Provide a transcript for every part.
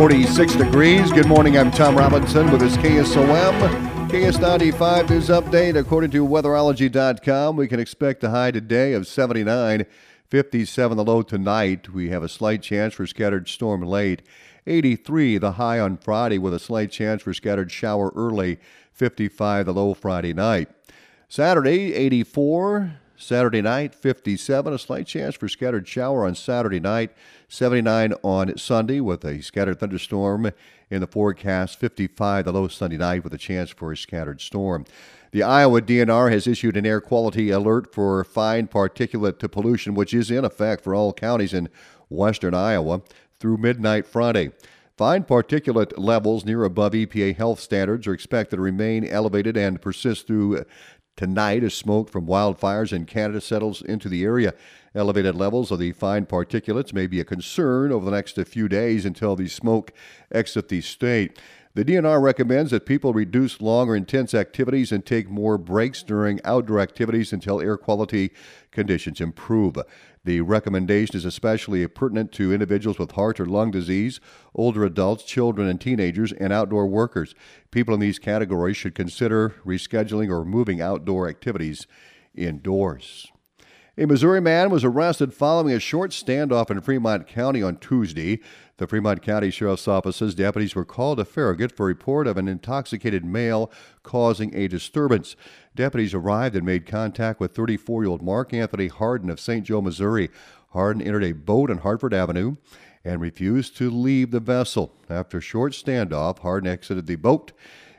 46 degrees. Good morning. I'm Tom Robinson with this KSOM. KS95 News Update. According to weatherology.com, we can expect a high today of 79, 57 the low tonight. We have a slight chance for scattered storm late. 83 the high on Friday with a slight chance for scattered shower early. 55 the low Friday night. Saturday, 84. Saturday night, 57. A slight chance for scattered shower on Saturday night. 79 on Sunday with a scattered thunderstorm in the forecast. 55 the low Sunday night with a chance for a scattered storm. The Iowa DNR has issued an air quality alert for fine particulate to pollution, which is in effect for all counties in western Iowa through midnight Friday. Fine particulate levels near above EPA health standards are expected to remain elevated and persist through tonight as smoke from wildfires in Canada settles into the area. Elevated levels of the fine particulates may be a concern over the next few days until the smoke exits the state. The DNR recommends that people reduce long or intense activities and take more breaks during outdoor activities until air quality conditions improve. The recommendation is especially pertinent to individuals with heart or lung disease, older adults, children and teenagers, and outdoor workers. People in these categories should consider rescheduling or moving outdoor activities indoors. A Missouri man was arrested following a short standoff in Fremont County on Tuesday. The Fremont County Sheriff's Office's deputies were called to Farragut for a report of an intoxicated male causing a disturbance. Deputies arrived and made contact with 34 year old Mark Anthony Harden of St. Joe, Missouri. Harden entered a boat on Hartford Avenue and refused to leave the vessel. After a short standoff, Harden exited the boat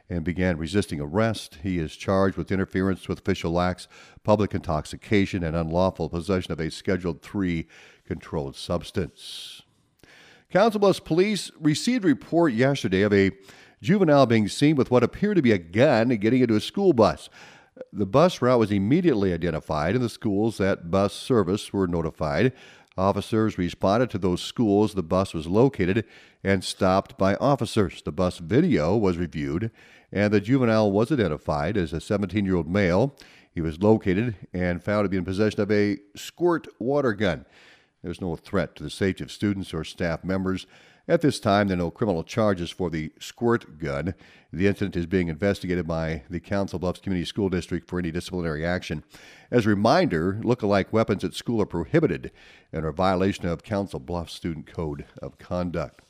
and began resisting arrest. He is charged with interference with official acts, public intoxication, and unlawful possession of a Scheduled III controlled substance. Council Bluffs police received a report yesterday of a juvenile being seen with what appeared to be a gun getting into a school bus. The bus route was immediately identified, and the schools that bus service were notified. Officers responded to those schools the bus was located and stopped by officers. The bus video was reviewed, and the juvenile was identified as a 17 year old male. He was located and found to be in possession of a squirt water gun. There's no threat to the safety of students or staff members. At this time, there are no criminal charges for the squirt gun. The incident is being investigated by the Council Bluffs Community School District for any disciplinary action. As a reminder, look-alike weapons at school are prohibited and are a violation of Council Bluffs Student Code of Conduct.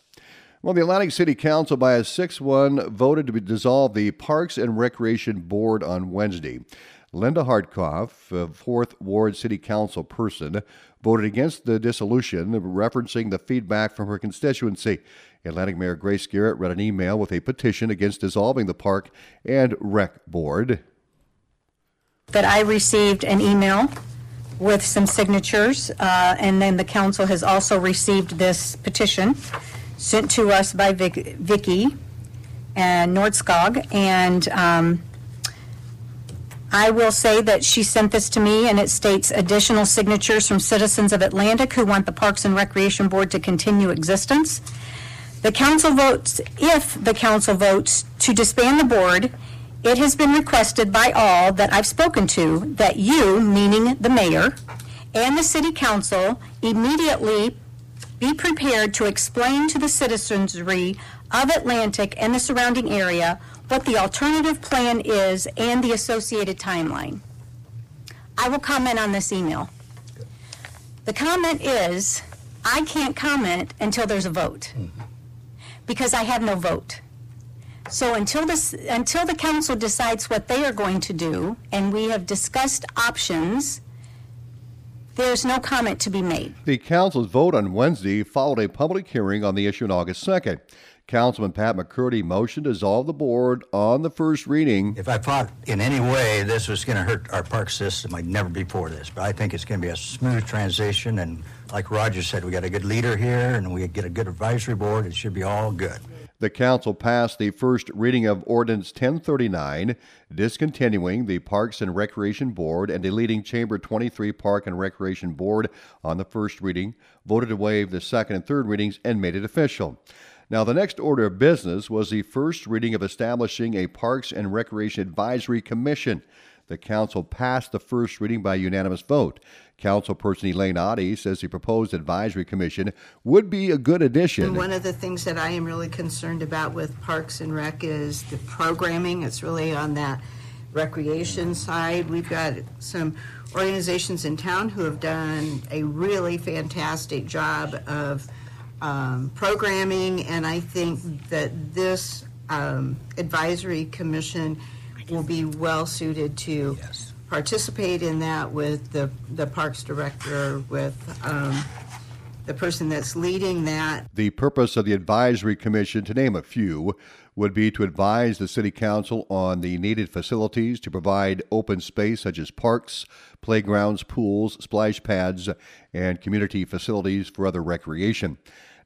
Well, the Atlantic City Council, by a 6 1, voted to dissolve the Parks and Recreation Board on Wednesday. Linda Hartkoff, 4th Ward City Council person, voted against the dissolution, referencing the feedback from her constituency. Atlantic Mayor Grace Garrett read an email with a petition against dissolving the Park and Rec Board. That I received an email with some signatures, uh, and then the council has also received this petition sent to us by Vic- Vicky and Nordskog, and um, I will say that she sent this to me, and it states additional signatures from citizens of Atlantic who want the Parks and Recreation Board to continue existence. The council votes, if the council votes to disband the board, it has been requested by all that I've spoken to that you, meaning the mayor, and the city council immediately be prepared to explain to the citizenry of Atlantic and the surrounding area what the alternative plan is and the associated timeline. I will comment on this email. The comment is, I can't comment until there's a vote, mm-hmm. because I have no vote. So until this, until the council decides what they are going to do, and we have discussed options, there's no comment to be made. The council's vote on Wednesday followed a public hearing on the issue on August 2nd. Councilman Pat McCurdy motioned to dissolve the board on the first reading. If I thought in any way this was going to hurt our park system, I'd never be for this. But I think it's going to be a smooth transition. And like Roger said, we got a good leader here and we get a good advisory board. It should be all good. The council passed the first reading of Ordinance 1039, discontinuing the Parks and Recreation Board and deleting Chamber 23 Park and Recreation Board on the first reading, voted to waive the second and third readings, and made it official. Now, the next order of business was the first reading of establishing a Parks and Recreation Advisory Commission. the council passed the first reading by unanimous vote. Councilperson Elaine Oddie says the proposed advisory commission would be a good addition. And one of the things that I am really concerned about with Parks and Rec is the programming. It's really on that recreation side. We've got some organizations in town who have done a really fantastic job of um, programming, and I think that this um, advisory commission will be well suited to Yes. participate in that with the, the Parks Director, with um, the person that's leading that, The purpose of the advisory commission, to name a few, would be to advise the city council on the needed facilities to provide open space such as parks, playgrounds, pools, splash pads, and community facilities for other recreation.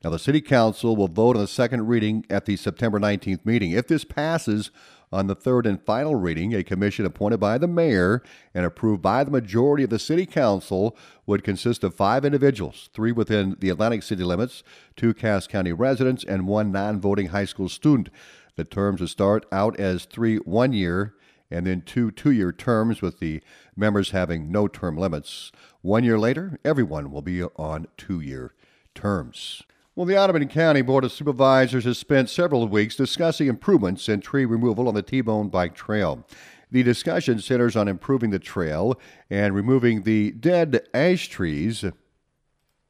Now, the city council will vote on the second reading at the September 19th meeting. If this passes on the third and final reading, a commission appointed by the mayor and approved by the majority of the city council would consist of five individuals, three within the Atlantic city limits, two Cass County residents, and one non voting high school student. The terms would start out as three one year and then two two year terms, with the members having no term limits. One year later, everyone will be on two year terms. Well, the Audubon County Board of Supervisors has spent several weeks discussing improvements in tree removal on the T Bone Bike Trail. The discussion centers on improving the trail and removing the dead ash trees.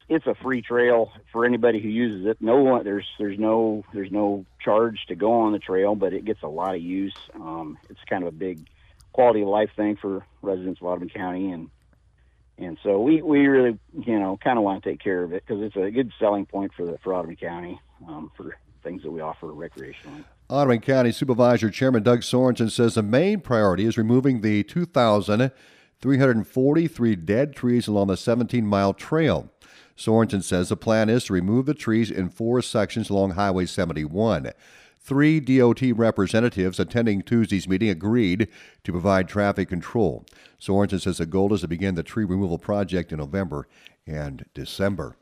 it's a free trail for anybody who uses it. No one there's there's no there's no charge to go on the trail, but it gets a lot of use. Um, it's kind of a big quality of life thing for residents of Audubon County, and and so we we really you know kind of want to take care of it because it's a good selling point for the for Audubon County um, for things that we offer recreationally. Audubon County Supervisor Chairman Doug Sorensen says the main priority is removing the 2,343 dead trees along the 17 mile trail. Sorensen says the plan is to remove the trees in four sections along Highway 71. Three DOT representatives attending Tuesday's meeting agreed to provide traffic control. Sorensen says the goal is to begin the tree removal project in November and December.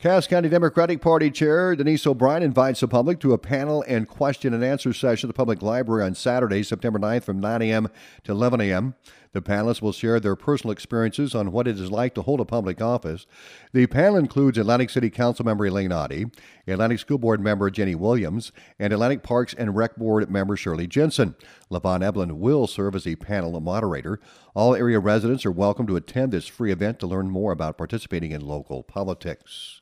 Cass County Democratic Party Chair Denise O'Brien invites the public to a panel and question and answer session at the Public Library on Saturday, September 9th from 9 a.m. to 11 a.m. The panelists will share their personal experiences on what it is like to hold a public office. The panel includes Atlantic City Council member Elaine Oddie, Atlantic School Board member Jenny Williams, and Atlantic Parks and Rec Board member Shirley Jensen. Levon Eblin will serve as the panel moderator. All area residents are welcome to attend this free event to learn more about participating in local politics.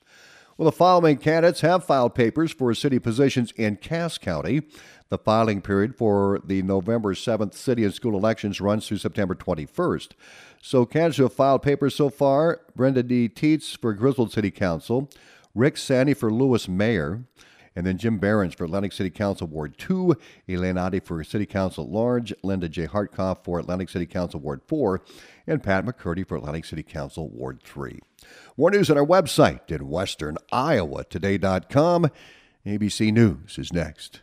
Well, the following candidates have filed papers for city positions in Cass County. The filing period for the November 7th city and school elections runs through September 21st. So, candidates have filed papers so far Brenda D. Teets for Griswold City Council, Rick Sandy for Lewis Mayor, and then Jim Behrens for Atlantic City Council Ward 2, Elaine Oddie for City Council at Large, Linda J. Hartkoff for Atlantic City Council Ward 4, and Pat McCurdy for Atlantic City Council Ward 3. More news on our website at westerniowatoday.com. ABC News is next.